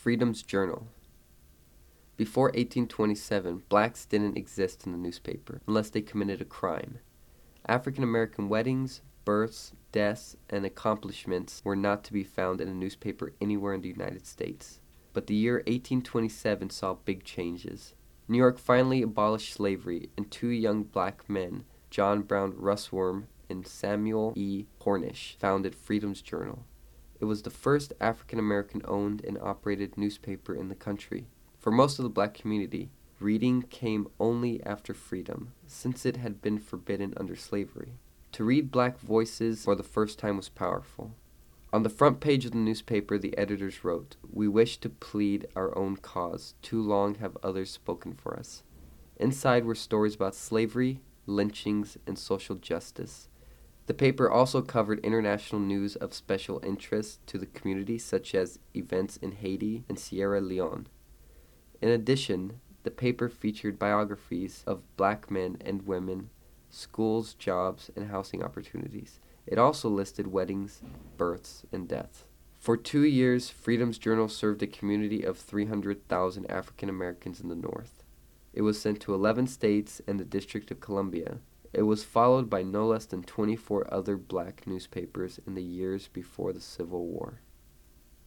Freedom's Journal. Before 1827, blacks didn't exist in the newspaper unless they committed a crime. African American weddings, births, deaths, and accomplishments were not to be found in a newspaper anywhere in the United States. But the year 1827 saw big changes. New York finally abolished slavery, and two young black men, John Brown Russwurm and Samuel E. Cornish, founded Freedom's Journal. It was the first African American owned and operated newspaper in the country. For most of the black community, reading came only after freedom, since it had been forbidden under slavery. To read black voices for the first time was powerful. On the front page of the newspaper, the editors wrote, We wish to plead our own cause. Too long have others spoken for us. Inside were stories about slavery, lynchings, and social justice. The paper also covered international news of special interest to the community, such as events in Haiti and Sierra Leone. In addition, the paper featured biographies of black men and women, schools, jobs, and housing opportunities. It also listed weddings, births, and deaths. For two years, Freedom's Journal served a community of 300,000 African Americans in the North. It was sent to 11 states and the District of Columbia. It was followed by no less than 24 other black newspapers in the years before the Civil War.